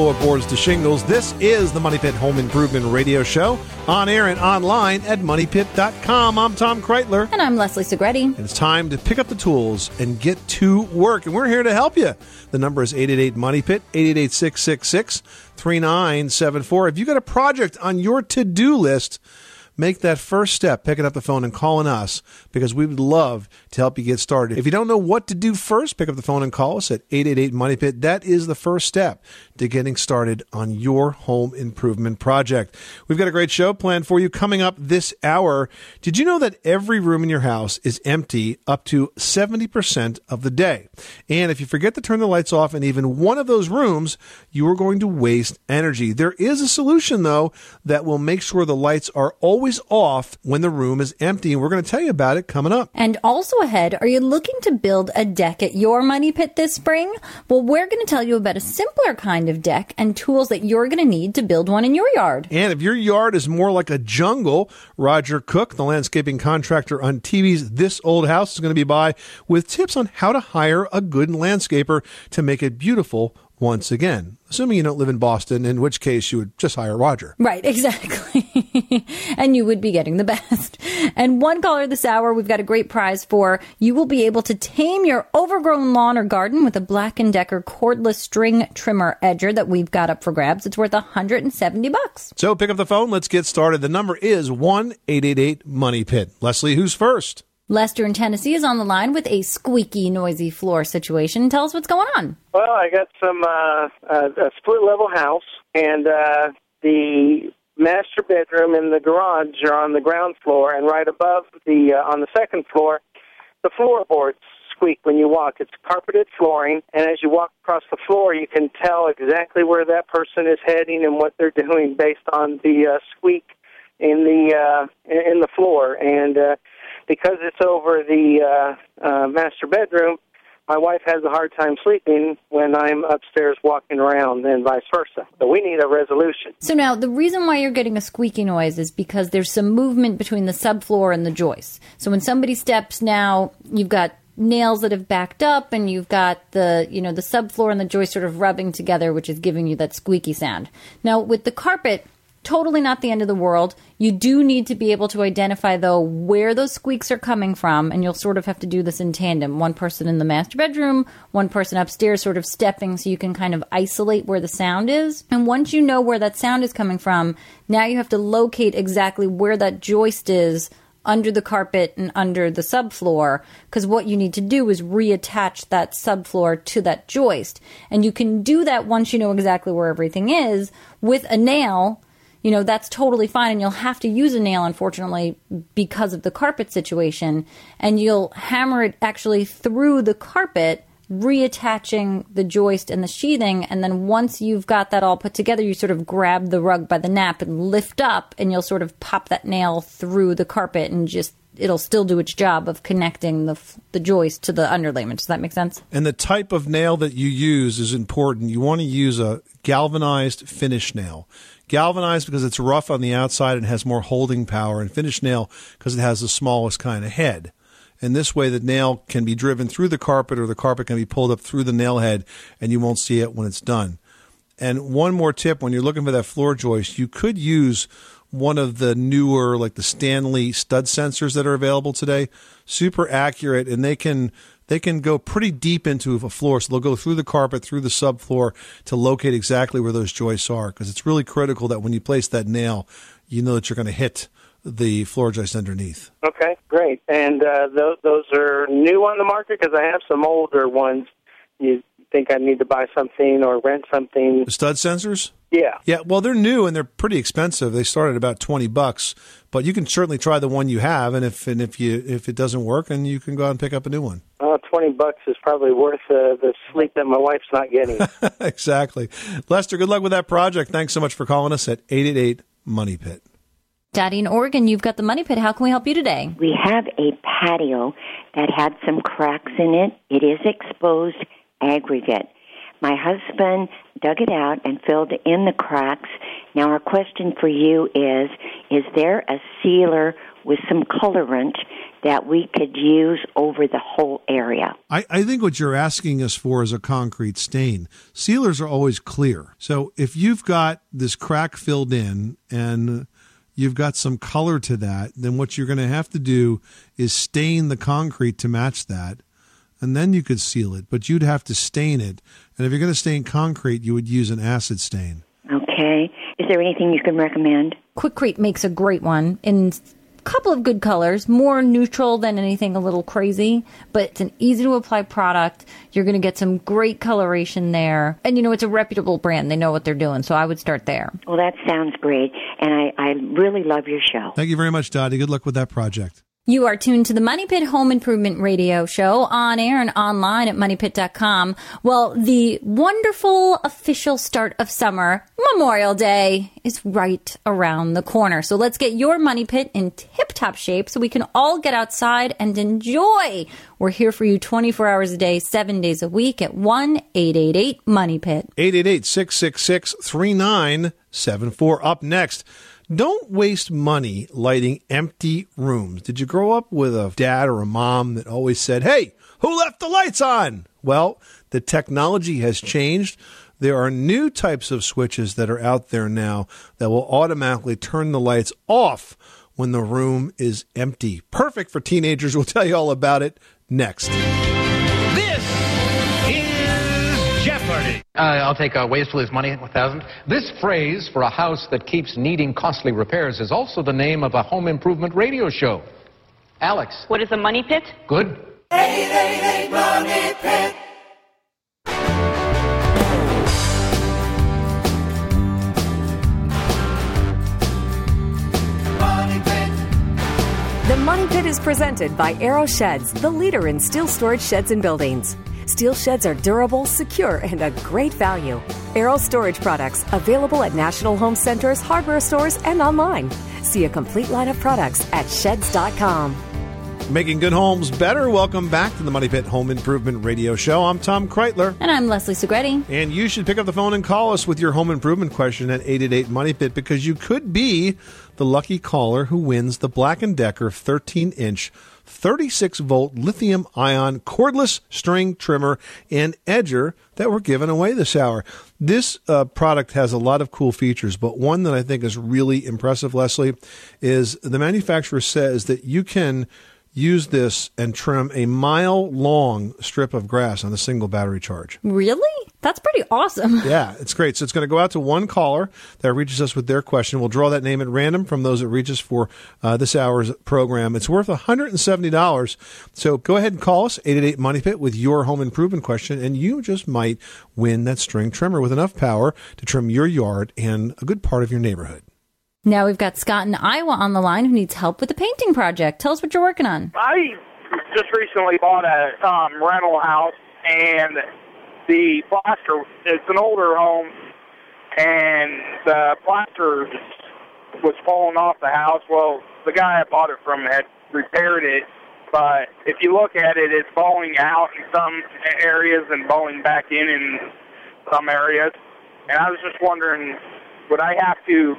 Floorboards to shingles. This is the Money Pit Home Improvement Radio Show on air and online at moneypit.com. I'm Tom Kraeutler. And I'm Leslie Segrete. And it's time to pick up the tools and get to work. And we're here to help you. The number is 888 Money Pit, 888 666 3974. If you got a project on your to do list, make that first step, picking up the phone and calling us because we would love to help you get started. If you don't know what to do first, pick up the phone and call us at 888 Money Pit. That is the first step to getting started on your home improvement project. We've got a great show planned for you coming up this hour. Did you know that every room in your house is empty up to 70% of the day? And if you forget to turn the lights off in even one of those rooms, you are going to waste energy. There is a solution though that will make sure the lights are always off when the room is empty. And we're going to tell you about it coming up. And also ahead, are you looking to build a deck at your money pit this spring? Well, we're going to tell you about a simpler kind of deck and tools that you're going to need to build one in your yard. And if your yard is more like a jungle, Roger Cook, the landscaping contractor on TV's This Old House, is going to be by with tips on how to hire a good landscaper to make it beautiful once again. Assuming you don't live in Boston, in which case you would just hire Roger. Right, exactly. and you would be getting the best. And one caller this hour, we've got a great prize for. You will be able to tame your overgrown lawn or garden with a Black & Decker cordless string trimmer edger that we've got up for grabs. It's worth 170 bucks. So pick up the phone. Let's get started. The number is 1 888 Money Pit. Leslie, who's first? Lester in Tennessee is on the line with a squeaky, noisy floor situation. Tell us what's going on. Well, I got some uh, uh, a split level house, and uh, the master bedroom and the garage are on the ground floor, and right above the uh, on the second floor, the floorboards squeak when you walk. It's carpeted flooring, and as you walk across the floor, you can tell exactly where that person is heading and what they're doing based on the uh, squeak in the uh, in the floor, and uh, because it's over the uh, uh, master bedroom, my wife has a hard time sleeping when I'm upstairs walking around, and vice versa. So we need a resolution. So now the reason why you're getting a squeaky noise is because there's some movement between the subfloor and the joist. So when somebody steps now, you've got nails that have backed up and you've got the you know the subfloor and the joist sort of rubbing together which is giving you that squeaky sound. Now with the carpet totally not the end of the world. You do need to be able to identify though where those squeaks are coming from and you'll sort of have to do this in tandem. One person in the master bedroom, one person upstairs sort of stepping so you can kind of isolate where the sound is. And once you know where that sound is coming from, now you have to locate exactly where that joist is under the carpet and under the subfloor because what you need to do is reattach that subfloor to that joist. And you can do that once you know exactly where everything is with a nail you know, that's totally fine. And you'll have to use a nail, unfortunately, because of the carpet situation. And you'll hammer it actually through the carpet, reattaching the joist and the sheathing. And then once you've got that all put together, you sort of grab the rug by the nap and lift up, and you'll sort of pop that nail through the carpet and just it'll still do its job of connecting the the joist to the underlayment. Does that make sense? And the type of nail that you use is important. You want to use a galvanized finish nail. Galvanized because it's rough on the outside and has more holding power, and finish nail because it has the smallest kind of head. And this way, the nail can be driven through the carpet, or the carpet can be pulled up through the nail head, and you won't see it when it's done. And one more tip when you're looking for that floor joist, you could use one of the newer, like the Stanley stud sensors that are available today. Super accurate, and they can they can go pretty deep into a floor. So they'll go through the carpet, through the subfloor to locate exactly where those joists are. Because it's really critical that when you place that nail, you know that you're going to hit the floor joist underneath. Okay, great. And uh, those those are new on the market because I have some older ones. You think I need to buy something or rent something? The stud sensors? Yeah. Yeah, well, they're new and they're pretty expensive. They start at about twenty bucks, but you can certainly try the one you have, and if and if you if it doesn't work, then you can go out and pick up a new one. Uh, Twenty bucks is probably worth uh, the sleep that my wife's not getting. exactly, Lester. Good luck with that project. Thanks so much for calling us at eight eight eight Money Pit. Dottie in Oregon, you've got the money pit. How can we help you today? We have a patio that had some cracks in it. It is exposed aggregate. My husband dug it out and filled in the cracks. Now, our question for you is Is there a sealer with some colorant that we could use over the whole area? I, I think what you're asking us for is a concrete stain. Sealers are always clear. So if you've got this crack filled in and you've got some color to that, then what you're going to have to do is stain the concrete to match that. And then you could seal it, but you'd have to stain it. And if you're going to stain concrete, you would use an acid stain. Okay. Is there anything you can recommend? Quikrete makes a great one in a couple of good colors, more neutral than anything a little crazy, but it's an easy to apply product. You're going to get some great coloration there. And you know, it's a reputable brand. They know what they're doing. So I would start there. Well, that sounds great, and I, I really love your show. Thank you very much, Dottie. Good luck with that project. You are tuned to the Money Pit Home Improvement Radio Show on air and online at moneypit.com. Well, the wonderful official start of summer, Memorial Day, is right around the corner. So let's get your Money Pit in tip top shape so we can all get outside and enjoy. We're here for you 24 hours a day, seven days a week at 1 888 Money Pit. 888 666 3974. Up next, don't waste money lighting empty rooms. Did you grow up with a dad or a mom that always said, Hey, who left the lights on? Well, the technology has changed. There are new types of switches that are out there now that will automatically turn the lights off when the room is empty. Perfect for teenagers. We'll tell you all about it next. I'll take uh, wasteful is money, 1,000. This phrase for a house that keeps needing costly repairs is also the name of a home improvement radio show. Alex. What is a money pit? Good. 888 Money Pit. Money Pit. The Money Pit is presented by Arrow Sheds, the leader in steel storage sheds and buildings. Steel sheds are durable, secure, and a great value. Arrow Storage products available at National Home Centers, hardware stores, and online. See a complete line of products at sheds.com. Making good homes better. Welcome back to the Money Pit Home Improvement Radio Show. I'm Tom Kraeutler. And I'm Leslie Segrete. And you should pick up the phone and call us with your home improvement question at 888 Money Pit because you could be the lucky caller who wins the Black & Decker 13-inch 36 volt lithium ion cordless string trimmer and edger that we're giving away this hour. This uh, product has a lot of cool features, but one that I think is really impressive, Leslie, is the manufacturer says that you can use this and trim a mile long strip of grass on a single battery charge. Really? That's pretty awesome. Yeah, it's great. So it's going to go out to one caller that reaches us with their question. We'll draw that name at random from those that reach us for uh, this hour's program. It's worth $170. So go ahead and call us, 888 Money Pit, with your home improvement question, and you just might win that string trimmer with enough power to trim your yard and a good part of your neighborhood. Now we've got Scott in Iowa on the line who needs help with the painting project. Tell us what you're working on. I just recently bought a um, rental house, and the plaster, it's an older home, and the plaster was falling off the house. Well, the guy I bought it from had repaired it, but if you look at it, it's falling out in some areas and falling back in in some areas. And I was just wondering, would I have to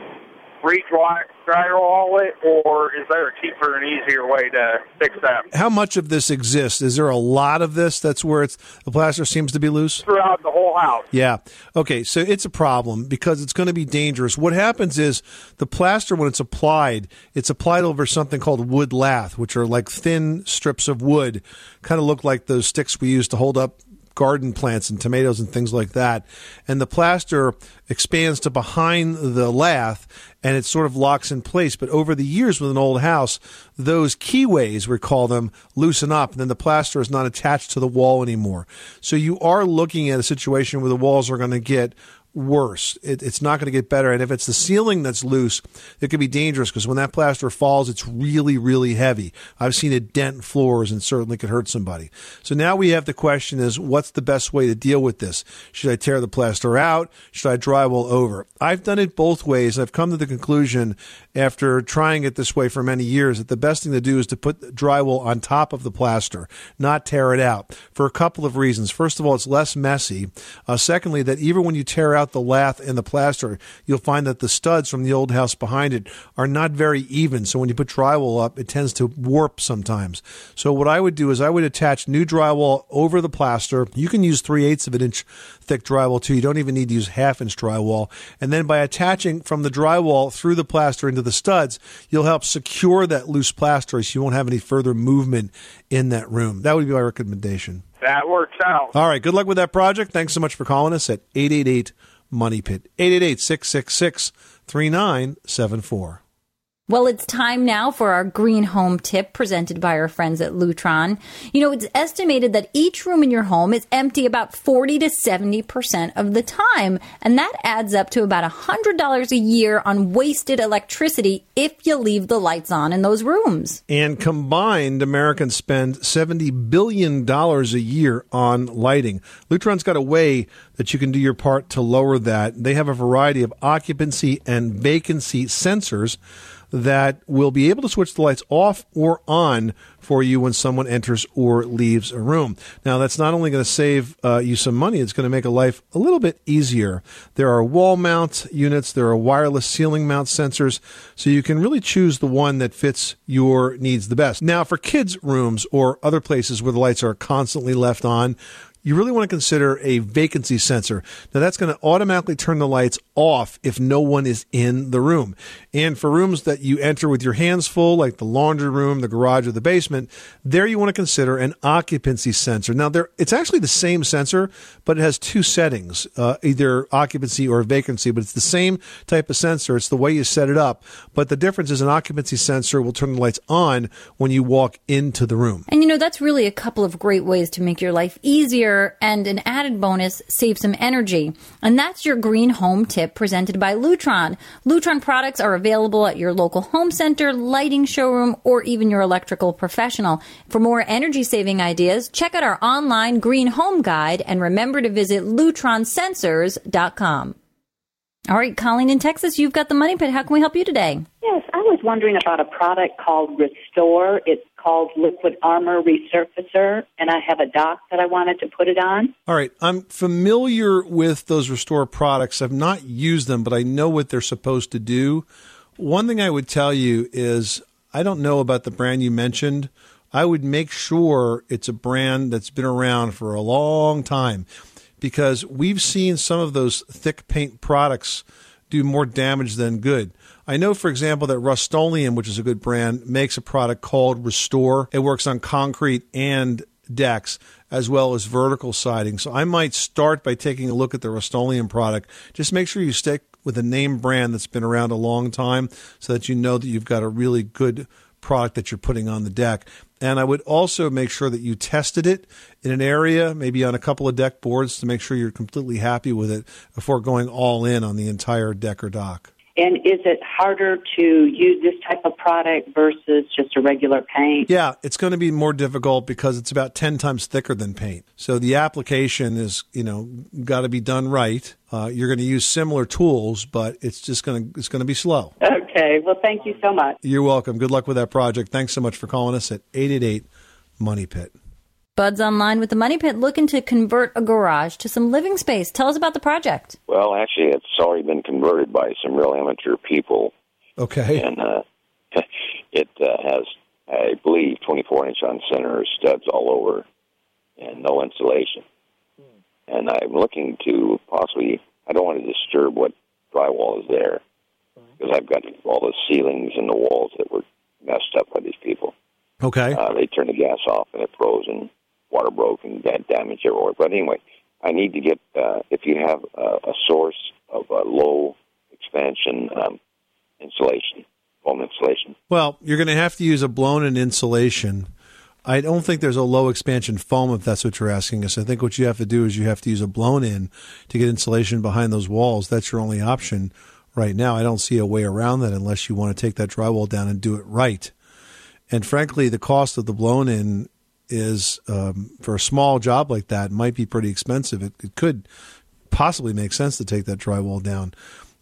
re-drywall it, or is there a cheaper and easier way to fix that? How much of this exists? Is there a lot of this that's where it's the plaster seems to be loose? Throughout the whole house. Yeah. Okay. So it's a problem because it's going to be dangerous. What happens is the plaster, when it's applied, it's applied over something called wood lath, which are like thin strips of wood, kind of look like those sticks we use to hold up garden plants and tomatoes and things like that. And the plaster expands to behind the lath and it sort of locks in place. But over the years with an old house, those keyways, we call them, loosen up and then the plaster is not attached to the wall anymore. So you are looking at a situation where the walls are going to get worse. It, it's not going to get better. And if it's the ceiling that's loose, it could be dangerous because when that plaster falls, it's really, really heavy. I've seen it dent floors and certainly could hurt somebody. So now we have the question is what's the best way to deal with this? Should I tear the plaster out? Should I drywall over? I've done it both ways. I've come to the conclusion after trying it this way for many years that the best thing to do is to put drywall on top of the plaster, not tear it out for a couple of reasons. First of all, it's less messy. Uh, secondly, that even when you tear out the lath and the plaster, you'll find that the studs from the old house behind it are not very even. So when you put drywall up, it tends to warp sometimes. So what I would do is I would attach new drywall over the plaster. You can use three eighths of an inch thick drywall too. You don't even need to use half inch drywall. And then by attaching from the drywall through the plaster into the studs, you'll help secure that loose plaster so you won't have any further movement in that room. That would be my recommendation. That works out. All right. Good luck with that project. Thanks so much for calling us at 888 Money Pit. 888 666 3974. Well, it's time now for our green home tip presented by our friends at Lutron. You know, it's estimated that each room in your home is empty about 40 to 70% of the time. And that adds up to about $100 a year on wasted electricity if you leave the lights on in those rooms. And combined, Americans spend $70 billion a year on lighting. Lutron's got a way that you can do your part to lower that. They have a variety of occupancy and vacancy sensors that will be able to switch the lights off or on for you when someone enters or leaves a room. Now, that's not only going to save uh, you some money, it's going to make a life a little bit easier. There are wall mount units, there are wireless ceiling mount sensors, so you can really choose the one that fits your needs the best. Now, for kids' rooms or other places where the lights are constantly left on, you really want to consider a vacancy sensor. Now that's going to automatically turn the lights off if no one is in the room. And for rooms that you enter with your hands full, like the laundry room, the garage, or the basement, there you want to consider an occupancy sensor. Now there, it's actually the same sensor, but it has two settings, uh, either occupancy or vacancy, but it's the same type of sensor. It's the way you set it up. But the difference is an occupancy sensor will turn the lights on when you walk into the room. And you know, that's really a couple of great ways to make your life easier and an added bonus, save some energy. And that's your green home tip presented by Lutron. Lutron products are available at your local home center, lighting showroom, or even your electrical professional. For more energy saving ideas, check out our online green home guide and remember to visit lutronsensors.com. All right, Colleen in Texas, you've got the money pit. How can we help you today? Yes, I was wondering about a product called Restore. It's called Liquid Armor Resurfacer, and I have a dock that I wanted to put it on. All right, I'm familiar with those Restore products. I've not used them, but I know what they're supposed to do. One thing I would tell you is I don't know about the brand you mentioned. I would make sure it's a brand that's been around for a long time because we've seen some of those thick paint products do more damage than good. I know, for example, that Rust-Oleum, which is a good brand, makes a product called Restore. It works on concrete and decks as well as vertical siding. So I might start by taking a look at the Rust-Oleum product. Just make sure you stick with a name brand that's been around a long time so that you know that you've got a really good product that you're putting on the deck. And I would also make sure that you tested it in an area, maybe on a couple of deck boards to make sure you're completely happy with it before going all in on the entire deck or dock. And is it harder to use this type of product versus just a regular paint? Yeah, it's going to be more difficult because it's about 10 times thicker than paint. So the application is, you know, got to be done right. Uh, you're going to use similar tools, but it's just going to it's going to be slow. Okay. Well, thank you so much. You're welcome. Good luck with that project. Thanks so much for calling us at 888 Money Pit. Bud's online with the Money Pit looking to convert a garage to some living space. Tell us about the project. Well, actually, it's already been converted by some real amateur people, Okay. and uh, it uh, has, I believe, 24 inch on center studs all over, and no insulation. And I'm looking to possibly. I don't want to disturb what drywall is there because I've got all the ceilings and the walls that were messed up by these people. Okay. Uh, they turned the gas off and it froze and water broke and had damage everywhere. But anyway, I need to get uh, if you have a, a source of uh, low expansion um, insulation, foam insulation. Well, you're going to have to use a blown in insulation. I don't think there's a low expansion foam if that's what you're asking us. I think what you have to do is you have to use a blown in to get insulation behind those walls. That's your only option right now. I don't see a way around that unless you want to take that drywall down and do it right. And frankly, the cost of the blown in is um, for a small job like that might be pretty expensive. It, it could possibly make sense to take that drywall down.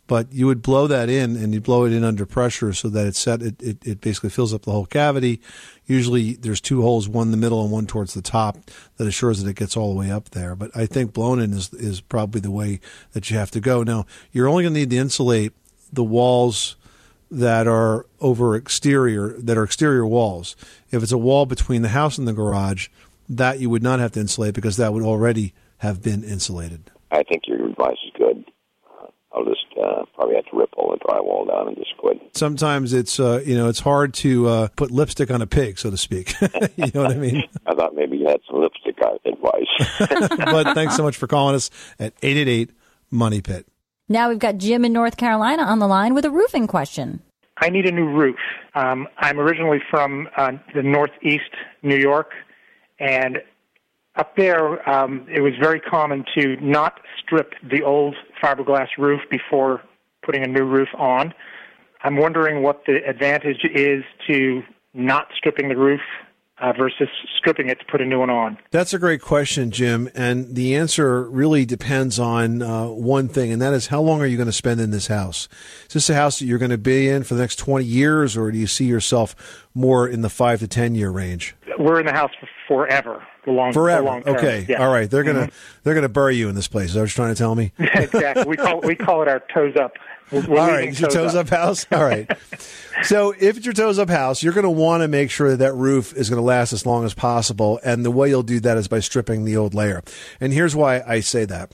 But you would blow that in and you blow it in under pressure so that it's set it, it, it, basically fills up the whole cavity. Usually there's two holes one in the middle and one towards the top that assures that it gets all the way up there. But i think blown in is, is probably the way that you have to go. Now you're only going to need to insulate the walls that are over exterior that are exterior walls if it's a wall between the house and the garage that you would not have to insulate because that would already have been insulated I think your advice is good. I'll just uh, probably have to rip all the drywall down and just quit. sometimes it's uh, you know it's hard to uh, put lipstick on a pig, so to speak. you know what I mean? I thought maybe you had some lipstick advice. but thanks so much for calling us at eight eight eight Money Pit. Now we've got Jim in North Carolina on the line with a roofing question. I need a new roof. Um, I'm originally from uh, the Northeast New York, and up there um, it was very common to not strip the old fiberglass roof before putting a new roof on. I'm wondering what the advantage is to not stripping the roof uh, versus stripping it to put a new one on. That's a great question, Jim. And the answer really depends on uh, one thing, and that is how long are you going to spend in this house? Is this a house that you're going to be in for the next 20 years, or do you see yourself more in the five to 10 year range? We're in the house forever. The long, Forever. The long okay. Yeah. All right. They're gonna Mhm. they're gonna bury you in this place. Is that what you're trying to tell me? exactly. We call we call it our toes up. We're, All right, it's your toes up house. All right. so if it's your toes up house, you're going to want to make sure that that roof is going to last as long as possible, and the way you'll do that is by stripping the old layer. And here's why I say that: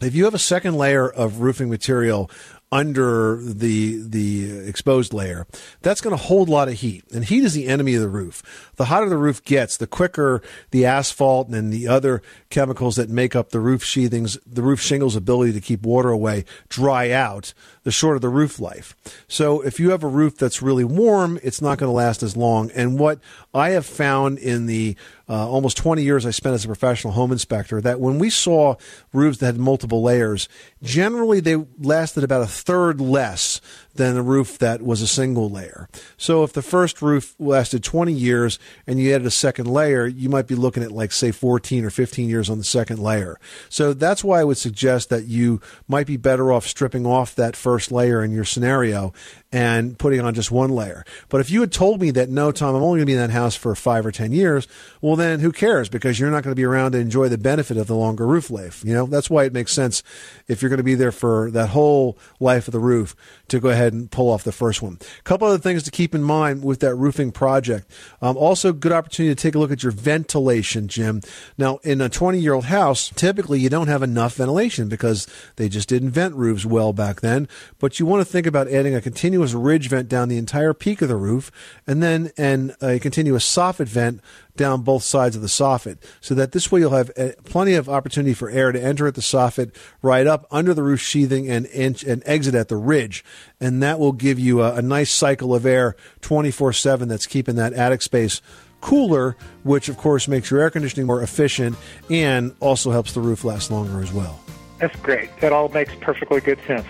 if you have a second layer of roofing material under the the exposed layer, that's going to hold a lot of heat. And heat is the enemy of the roof. The hotter the roof gets, the quicker the asphalt and the other chemicals that make up the roof sheathings, the roof shingles' ability to keep water away, dry out, the shorter the roof life. So if you have a roof that's really warm, it's not going to last as long. And what I have found in the uh, almost 20 years I spent as a professional home inspector that when we saw roofs that had multiple layers, generally they lasted about a third less than a roof that was a single layer. So if the first roof lasted 20 years and you added a second layer, you might be looking at like say 14 or 15 years on the second layer. So that's why I would suggest that you might be better off stripping off that first layer in your scenario and putting on just one layer. But if you had told me that no, Tom, I'm only going to be in that house for five or 10 years, well, then who cares? Because you're not going to be around to enjoy the benefit of the longer roof life. You know, that's why it makes sense if you're going to be there for that whole life of the roof to go ahead and pull off the first one. A couple other things to keep in mind with that roofing project. Um, also, good opportunity to take a look at your ventilation, Jim. Now, in a 20 year old house, typically you don't have enough ventilation because they just didn't vent roofs well back then. But you want to think about adding a continuous ridge vent down the entire peak of the roof and then and a continuous soffit vent down both sides of the soffit so that this way you'll have uh, plenty of opportunity for air to enter at the soffit right up under the roof sheathing and, and, exit at the ridge and that will give you a, a nice cycle of air 24-7 that's keeping that attic space cooler which of course makes your air conditioning more efficient and also helps the roof last longer as well That's great. That all makes perfectly good sense.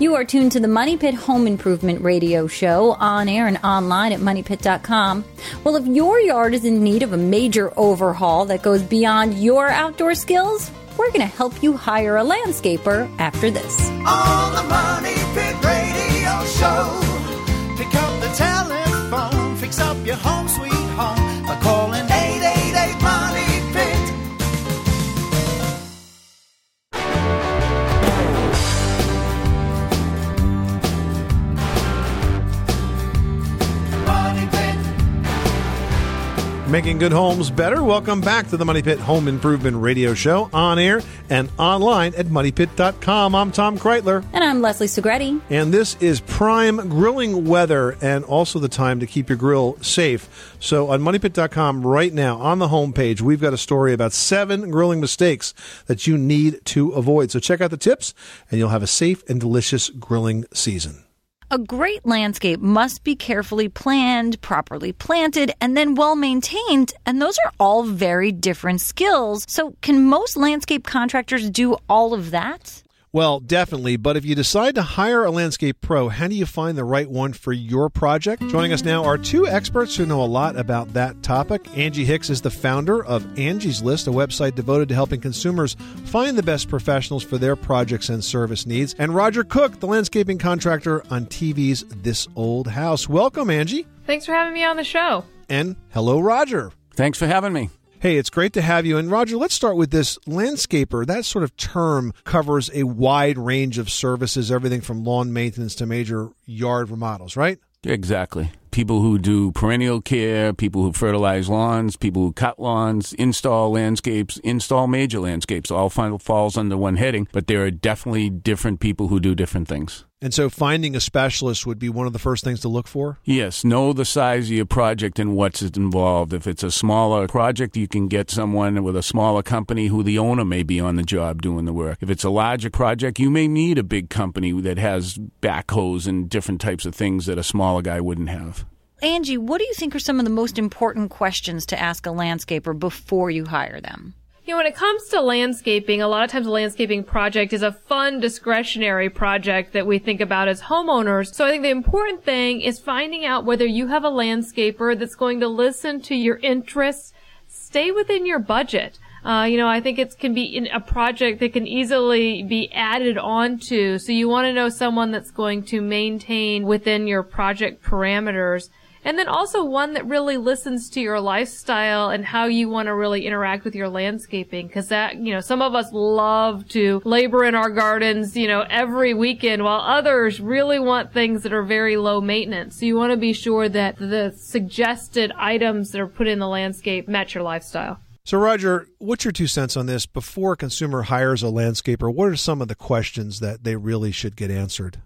You are tuned to the Money Pit Home Improvement Radio Show on air and online at moneypit.com. Well, if your yard is in need of a major overhaul that goes beyond your outdoor skills, we're going to help you hire a landscaper after this. On the Money Pit Radio Show. Pick up the telephone, fix up your home Making good homes better. Welcome back to the Money Pit Home Improvement Radio Show on air and online at moneypit.com. I'm Tom Kraeutler. And I'm Leslie Segrete. And this is prime grilling weather and also the time to keep your grill safe. So on moneypit.com right now on the homepage, we've got a story about seven grilling mistakes that you need to avoid. So check out the tips and you'll have a safe and delicious grilling season. A great landscape must be carefully planned, properly planted, and then well maintained. And those are all very different skills. So, can most landscape contractors do all of that? Well, definitely. But if you decide to hire a landscape pro, how do you find the right one for your project? Joining us now are two experts who know a lot about that topic. Angie Hicks is the founder of Angie's List, a website devoted to helping consumers find the best professionals for their projects and service needs. And Roger Cook, the landscaping contractor on TV's This Old House. Welcome, Angie. Thanks for having me on the show. And hello, Roger. Thanks for having me. Hey, it's great to have you. And Roger, let's start with this landscaper. That sort of term covers a wide range of services, everything from lawn maintenance to major yard remodels, right? Exactly. People who do perennial care, people who fertilize lawns, people who cut lawns, install landscapes, install major landscapes, all final falls under one heading, but there are definitely different people who do different things. And so finding a specialist would be one of the first things to look for? Yes, know the size of your project and what's involved. If it's a smaller project, you can get someone with a smaller company who the owner may be on the job doing the work. If it's a larger project, you may need a big company that has backhoes and different types of things that a smaller guy wouldn't have. Angie, what do you think are some of the most important questions to ask a landscaper before you hire them? You know, when it comes to landscaping, a lot of times a landscaping project is a fun discretionary project that we think about as homeowners. So I think the important thing is finding out whether you have a landscaper that's going to listen to your interests, stay within your budget. Uh, you know, I think it can be a project that can easily be added onto. So you want to know someone that's going to maintain within your project parameters. And then also one that really listens to your lifestyle and how you want to really interact with your landscaping. Cause that, you know, some of us love to labor in our gardens, you know, every weekend while others really want things that are very low maintenance. So you want to be sure that the suggested items that are put in the landscape match your lifestyle. So, Roger, what's your two cents on this? Before a consumer hires a landscaper, what are some of the questions that they really should get answered?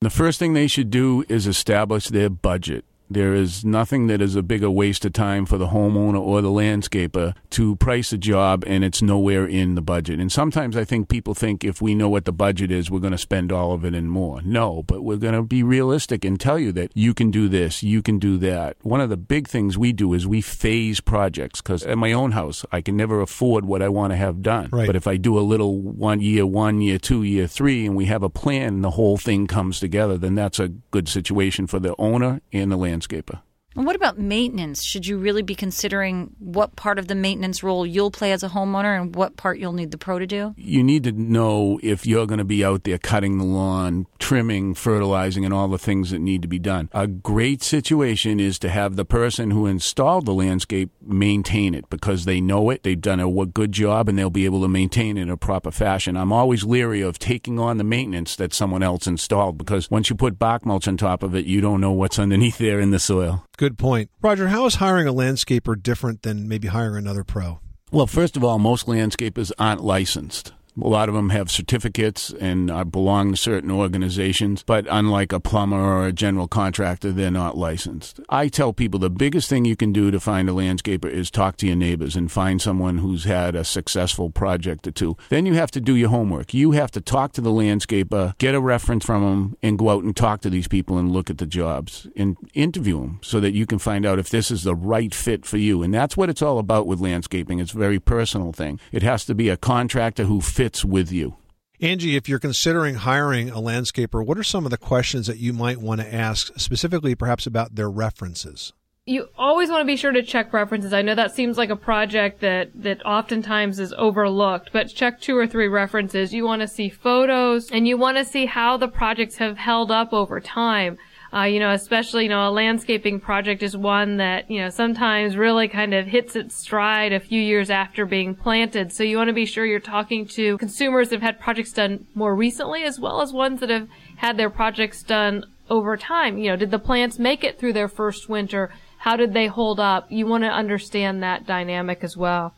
The first thing they should do is establish their budget. There is nothing that is a bigger waste of time for the homeowner or the landscaper to price a job and it's nowhere in the budget. And sometimes I think people think if we know what the budget is, we're going to spend all of it and more. No, but we're going to be realistic and tell you that you can do this, you can do that. One of the big things we do is we phase projects because at my own house, I can never afford what I want to have done. Right. But if I do a little one year, one year, two year, three, and we have a plan, and the whole thing comes together, then that's a good situation for the owner and the landscaper. And what about maintenance? Should you really be considering what part of the maintenance role you'll play as a homeowner and what part you'll need the pro to do? You need to know if you're going to be out there cutting the lawn, trimming, fertilizing, and all the things that need to be done. A great situation is to have the person who installed the landscape maintain it because they know it, they've done a good job, and they'll be able to maintain it in a proper fashion. I'm always leery of taking on the maintenance that someone else installed because once you put bark mulch on top of it, you don't know what's underneath there in the soil. Good point. Roger, how is hiring a landscaper different than maybe hiring another pro? Well, first of all, most landscapers aren't licensed. A lot of them have certificates and uh, belong to certain organizations, but unlike a plumber or a general contractor, they're not licensed. I tell people the biggest thing you can do to find a landscaper is talk to your neighbors and find someone who's had a successful project or two. Then you have to do your homework. You have to talk to the landscaper, get a reference from them, and go out and talk to these people and look at the jobs and interview them so that you can find out if this is the right fit for you. And that's what it's all about with landscaping. It's a very personal thing. It has to be a contractor who fits with you. Angie, if you're considering hiring a landscaper, what are some of the questions that you might want to ask, specifically perhaps about their references? You always want to be sure to check references. I know that seems like a project that, that oftentimes is overlooked, but check two or three references. You want to see photos and you want to see how the projects have held up over time. Uh, you know, especially, you know, a landscaping project is one that, you know, sometimes really kind of hits its stride a few years after being planted. So you want to be sure you're talking to consumers that have had projects done more recently as well as ones that have had their projects done over time. You know, did the plants make it through their first winter? How did they hold up? You want to understand that dynamic as well.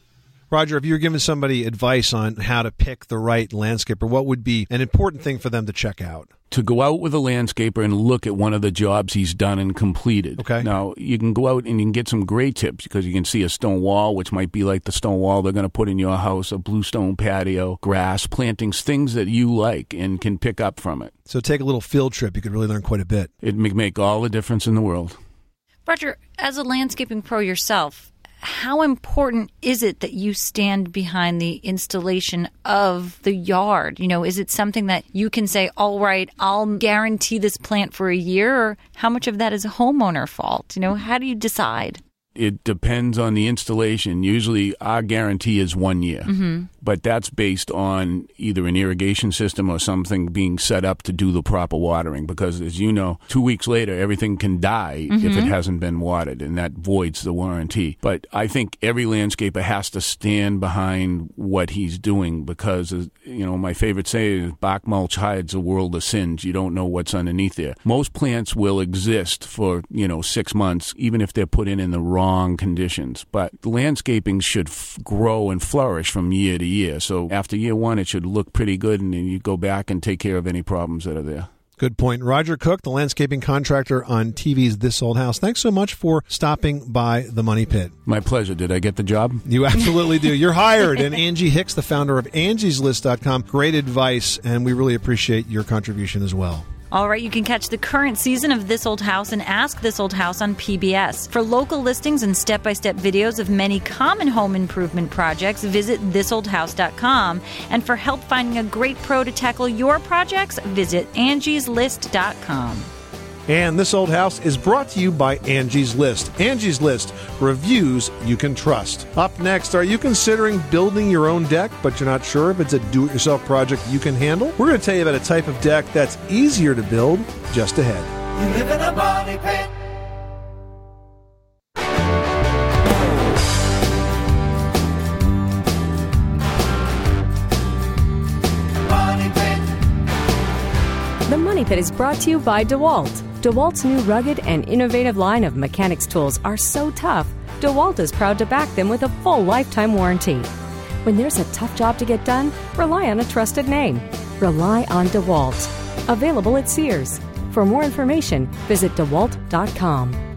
Roger, if you were giving somebody advice on how to pick the right landscaper, what would be an important thing for them to check out? to go out with a landscaper and look at one of the jobs he's done and completed. Okay. Now, you can go out and you can get some great tips because you can see a stone wall, which might be like the stone wall they're going to put in your house, a bluestone patio, grass, plantings, things that you like and can pick up from it. So take a little field trip. You could really learn quite a bit. It may make all the difference in the world. Roger, as a landscaping pro yourself, how important is it that you stand behind the installation of the yard? You know, is it something that you can say, all right, I'll guarantee this plant for a year? Or how much of that is a homeowner fault? You know, how do you decide? It depends on the installation. Usually, our guarantee is one year, Mm-hmm. But that's based on either an irrigation system or something being set up to do the proper watering. Because, as you know, two weeks later, everything can die if it Mhm. hasn't been watered, and that voids the warranty. But I think every landscaper has to stand behind what he's doing because, uh, you know, my favorite saying is bark mulch hides a world of sins. You don't know what's underneath there. Most plants will exist for, you know, six months, even if they're put in in the wrong conditions. But landscaping should f- grow and flourish from year to year. So after year one, it should look pretty good, and then you go back and take care of any problems that are there. Good point. Roger Cook, the landscaping contractor on TV's This Old House. Thanks so much for stopping by the Money Pit. My pleasure. Did I get the job? You absolutely do. You're hired. And Angie Hicks, the founder of Angie'sList.com, great advice, and we really appreciate your contribution as well. All right, you can catch the current season of This Old House and Ask This Old House on PBS. For local listings and step by step videos of many common home improvement projects, visit thisoldhouse.com. And for help finding a great pro to tackle your projects, visit angieslist.com. And This Old House is brought to you by Angie's List. Angie's List, reviews you can trust. Up next, are you considering building your own deck, but you're not sure if it's a do it yourself project you can handle? We're going to tell you about a type of deck that's easier to build just ahead. You live in a money pit. Money pit. The Money Pit is brought to you by DeWalt. DeWalt's new rugged and innovative line of mechanics tools are so tough, DeWalt is proud to back them with a full lifetime warranty. When there's a tough job to get done, rely on a trusted name. Rely on DeWalt. Available at Sears. For more information, visit DeWalt.com.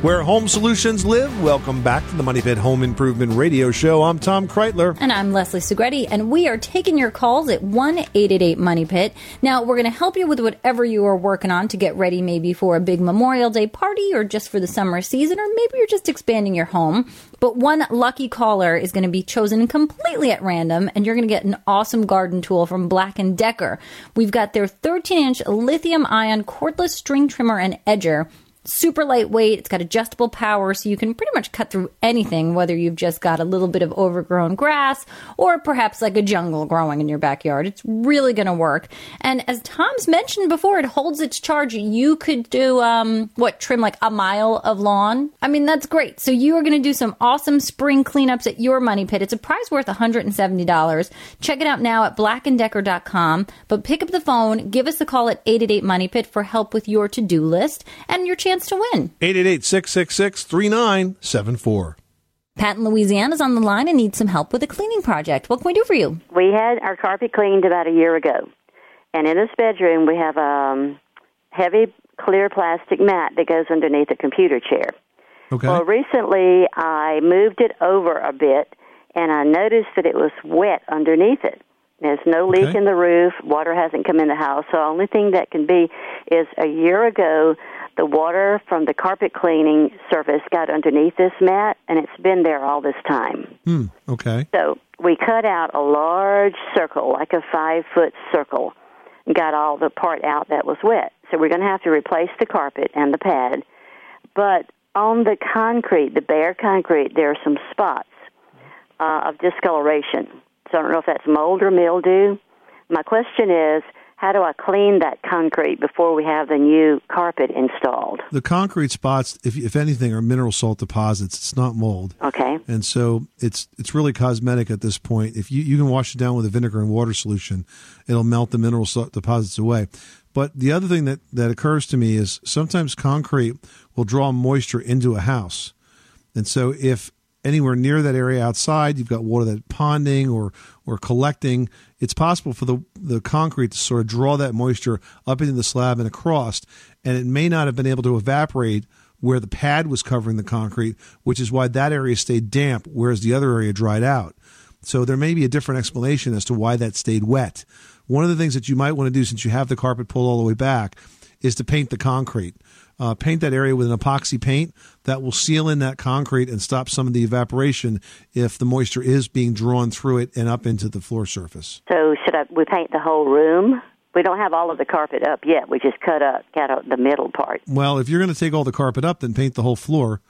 Where home solutions live, welcome back to the Money Pit Home Improvement Radio Show. I'm Tom Kraeutler. And I'm Leslie Segrete, and we are taking your calls at 1 888 Money Pit. Now, we're going to help you with whatever you are working on to get ready maybe for a big Memorial Day party or just for the summer season, or maybe you're just expanding your home. But one lucky caller is going to be chosen completely at random, and you're going to get an awesome garden tool from Black & Decker. We've got their 13-inch lithium-ion cordless string trimmer and edger super lightweight. It's got adjustable power, so you can pretty much cut through anything, whether you've just got a little bit of overgrown grass or perhaps like a jungle growing in your backyard. It's really going to work. And as Tom's mentioned before, it holds its charge. You could do, um, what, trim like a mile of lawn? I mean, that's great. So you are going to do some awesome spring cleanups at your money pit. It's a prize worth $170. Check it out now at blackanddecker.com. But pick up the phone, give us a call at 888 Money Pit for help with your to do list and your chance to win. 888 666 3974. Pat in Louisiana is on the line and needs some help with a cleaning project. What can we do for you? We had our carpet cleaned about a year ago, and in this bedroom we have a um, heavy clear plastic mat that goes underneath the computer chair. Okay. Well, recently I moved it over a bit, and I noticed that it was wet underneath it. There's no leak Okay. in the roof. Water hasn't come in the house. So the only thing that can be is a year ago, the water from the carpet cleaning surface got underneath this mat, and it's been there all this time. Hmm. Okay. So we cut out a large circle, like a five foot circle, and got all the part out that was wet. So we're going to have to replace the carpet and the pad. But on the concrete, the bare concrete, there are some spots uh, of discoloration. So I don't know if that's mold or mildew. My question is, how do I clean that concrete before we have the new carpet installed? The concrete spots, if, if anything, are mineral salt deposits. It's not mold. Okay. And so it's it's really cosmetic at this point. If you, you can wash it down with a vinegar and water solution, it'll melt the mineral salt deposits away. But the other thing that, that occurs to me is sometimes concrete will draw moisture into a house. And so if anywhere near that area outside, you've got water that's ponding or, or collecting, it's possible for the, the concrete to sort of draw that moisture up into the slab and across. And it may not have been able to evaporate where the pad was covering the concrete, which is why that area stayed damp, whereas the other area dried out. So there may be a different explanation as to why that stayed wet. One of the things that you might want to do since you have the carpet pulled all the way back is to paint the concrete. Uh, paint that area with an epoxy paint that will seal in that concrete and stop some of the evaporation if the moisture is being drawn through it and up into the floor surface. So should I, we paint the whole room? We don't have all of the carpet up yet. We just cut up, cut out the middle part. Well, if you're going to take all the carpet up, then paint the whole floor.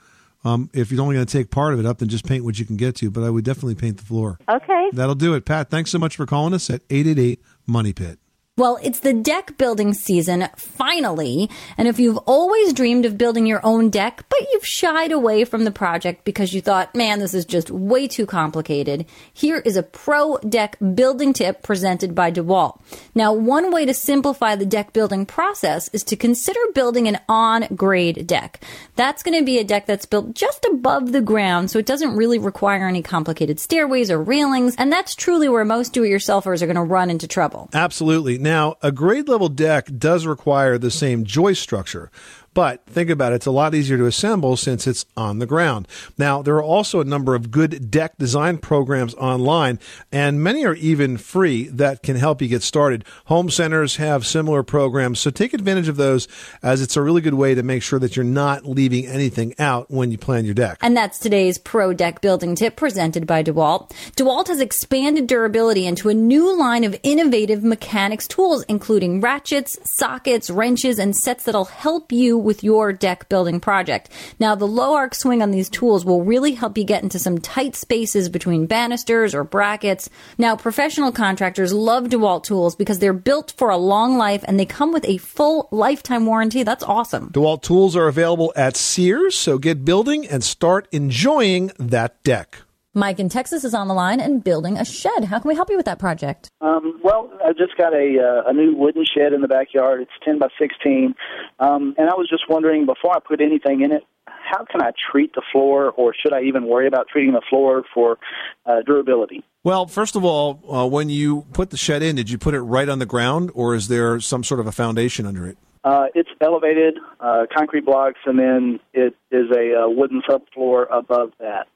Um, if you're only going to take part of it up, then just paint what you can get to. But I would definitely paint the floor. Okay. That'll do it. Pat, thanks so much for calling us at 888 Money Pit. Well, it's the deck building season, finally. And if you've always dreamed of building your own deck, but you've shied away from the project because you thought, man, this is just way too complicated, here is a pro deck building tip presented by DeWalt. Now, one way to simplify the deck building process is to consider building an on grade deck. That's going to be a deck that's built just above the ground, so it doesn't really require any complicated stairways or railings. And that's truly where most do it yourselfers are going to run into trouble. Absolutely. Now, a grade level deck does require the same joist structure. But think about it, it's a lot easier to assemble since it's on the ground. Now, there are also a number of good deck design programs online, and many are even free that can help you get started. Home centers have similar programs, so take advantage of those as it's a really good way to make sure that you're not leaving anything out when you plan your deck. And that's today's Pro Deck Building Tip presented by DeWalt. DeWalt has expanded durability into a new line of innovative mechanics tools, including ratchets, sockets, wrenches, and sets that'll help you with your deck building project. Now, the low arc swing on these tools will really help you get into some tight spaces between banisters or brackets. Now, professional contractors love DeWalt tools because they're built for a long life and they come with a full lifetime warranty. That's awesome. DeWalt tools are available at Sears, so get building and start enjoying that deck. Mike in Texas is on the line and building a shed. How can we help you with that project? Um, well, I just got a uh, a new wooden shed in the backyard. It's ten by sixteen, um, and I was just wondering before I put anything in it, how can I treat the floor, or should I even worry about treating the floor for uh, durability? Well, first of all, uh, when you put the shed in, did you put it right on the ground, or is there some sort of a foundation under it? Uh, it's elevated, uh, concrete blocks, and then it is a uh, wooden subfloor above that.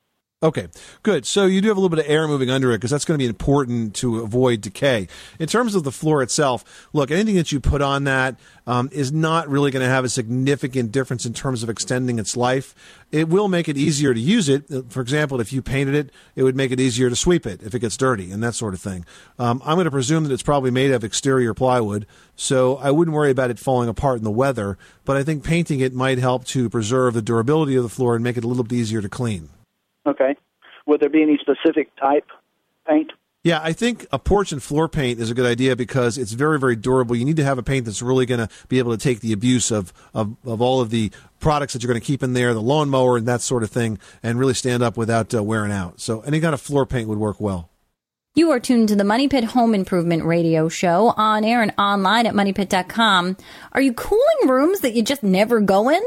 Okay, good. So you do have a little bit of air moving under it because that's going to be important to avoid decay. In terms of the floor itself, look, anything that you put on that um, is not really going to have a significant difference in terms of extending its life. It will make it easier to use it. For example, if you painted it, it would make it easier to sweep it if it gets dirty and that sort of thing. Um, I'm going to presume that it's probably made of exterior plywood, so I wouldn't worry about it falling apart in the weather. But I think painting it might help to preserve the durability of the floor and make it a little bit easier to clean. Okay. Would there be any specific type paint? Yeah, I think a porch and floor paint is a good idea because it's very, very durable. You need to have a paint that's really going to be able to take the abuse of, of, of all of the products that you're going to keep in there, the lawnmower and that sort of thing, and really stand up without uh, wearing out. So any kind of floor paint would work well. You are tuned to the Money Pit Home Improvement Radio Show on air and online at moneypit.com. Are you cooling rooms that you just never go in?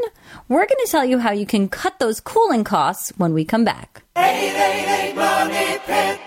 We're going to tell you how you can cut those cooling costs when we come back. 888 Money Pit.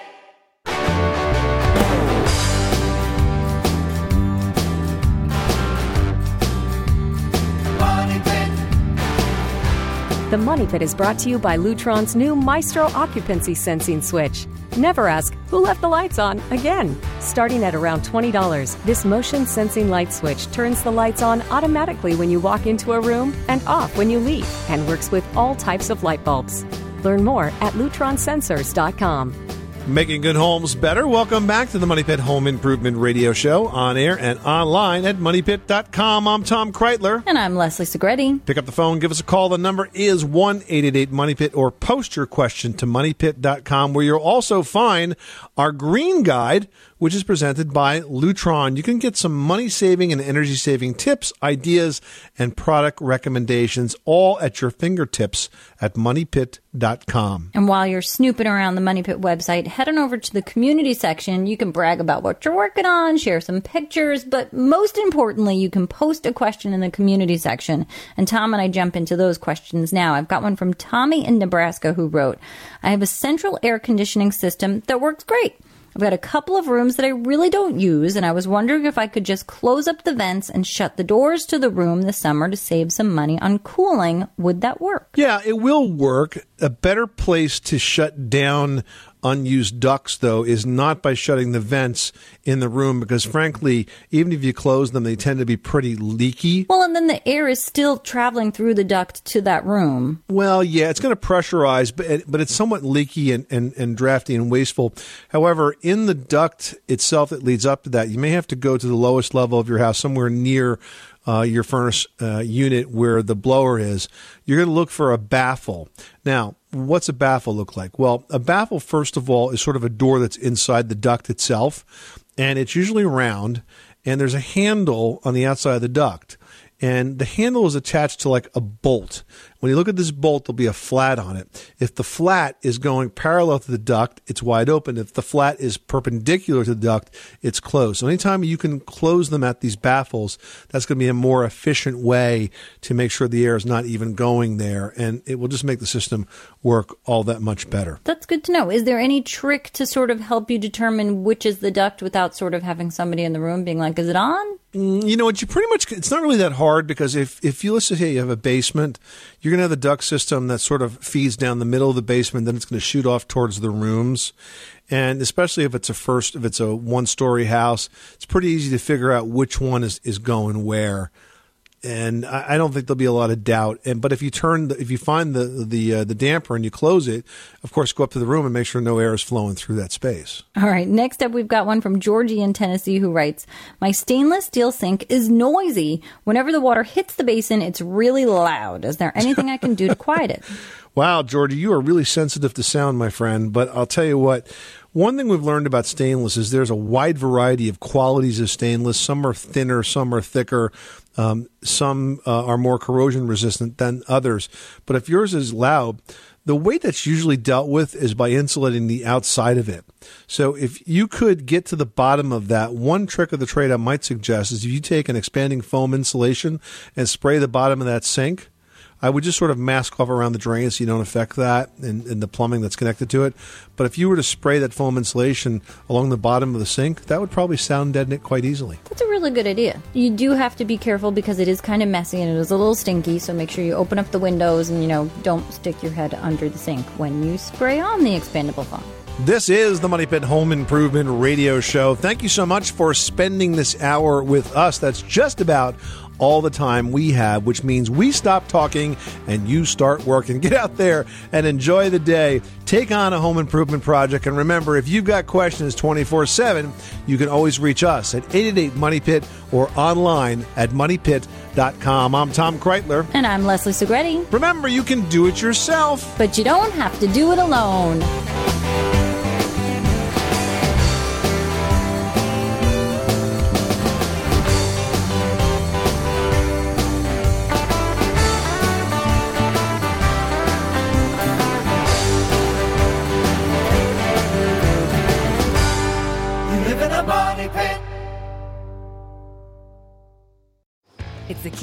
The Money Pit is brought to you by Lutron's new Maestro occupancy sensing switch. Never ask, who left the lights on again? Starting at around $20, this motion sensing light switch turns the lights on automatically when you walk into a room and off when you leave and works with all types of light bulbs. Learn more at lutronsensors.com. Making good homes better. Welcome back to the Money Pit Home Improvement Radio Show on air and online at moneypit.com. I'm Tom Kraeutler. And I'm Leslie Segrete. Pick up the phone, give us a call. The number is 1 888 Money Pit or post your question to moneypit.com where you'll also find our green guide, which is presented by Lutron. You can get some money saving and energy saving tips, ideas, and product recommendations all at your fingertips at moneypit.com. And while you're snooping around the Money Pit website, head on over to the community section. You can brag about what you're working on, share some pictures, but most importantly, you can post a question in the community section. And Tom and I jump into those questions now. I've got one from Tommy in Nebraska who wrote, I have a central air conditioning system that works great. I've got a couple of rooms that I really don't use, and I was wondering if I could just close up the vents and shut the doors to the room this summer to save some money on cooling. Would that work? Yeah, it will work. A better place to shut down unused ducts, though, is not by shutting the vents in the room because, frankly, even if you close them, they tend to be pretty leaky. Well, and then the air is still traveling through the duct to that room. Well, yeah, it's going to pressurize, but it, but it's somewhat leaky and, and, and drafty and wasteful. However, in the duct itself that leads up to that, you may have to go to the lowest level of your house, somewhere near uh, your furnace uh, unit where the blower is. You're going to look for a baffle. Now, what's a baffle look like? Well, a baffle, first of all, is sort of a door that's inside the duct itself, and it's usually round, and there's a handle on the outside of the duct. And the handle is attached to like a bolt. When you look at this bolt, there'll be a flat on it. If the flat is going parallel to the duct, it's wide open. If the flat is perpendicular to the duct, it's closed. So anytime you can close them at these baffles, that's going to be a more efficient way to make sure the air is not even going there. And it will just make the system work all that much better. That's good to know. Is there any trick to sort of help you determine which is the duct without sort of having somebody in the room being like, is it on? Mm, You know what? You pretty much, it's not really that hard because if, if you let's say you have a basement, you're going to have the duct system that sort of feeds down the middle of the basement, then it's going to shoot off towards the rooms. And especially if it's a first, if it's a one story house, it's pretty easy to figure out which one is, is going where. And I, I don't think there'll be a lot of doubt. And but if you turn, the, if you find the the uh, the damper and you close it, of course, go up to the room and make sure no air is flowing through that space. All right. Next up, we've got one from Georgie in Tennessee who writes My stainless steel sink is noisy. Whenever the water hits the basin, it's really loud. Is there anything I can do to quiet it? Wow, Georgie, you are really sensitive to sound, my friend. But I'll tell you what, one thing we've learned about stainless is there's a wide variety of qualities of stainless. Some are thinner, some are thicker, um, some uh, are more corrosion resistant than others. But if yours is loud, the way that's usually dealt with is by insulating the outside of it. So if you could get to the bottom of that, one trick of the trade I might suggest is if you take an expanding foam insulation and spray the bottom of that sink, I would just sort of mask off around the drain so you don't affect that and, and the plumbing that's connected to it. But if you were to spray that foam insulation along the bottom of the sink, that would probably sound deaden it quite easily. That's a really good idea. You do have to be careful because it is kind of messy and it is a little stinky, so make sure you open up the windows and, you know, don't stick your head under the sink when you spray on the expandable foam. This is the Money Pit Home Improvement Radio Show. Thank you so much for spending this hour with us. That's just about all the time we have, which means we stop talking and you start working. Get out there and enjoy the day. Take on a home improvement project. And remember, if you've got questions 24 7, you can always reach us at 888 Money Pit or online at moneypit.com. I'm Tom Kraeutler. And I'm Leslie Segrete. Remember, you can do it yourself. But you don't have to do it alone.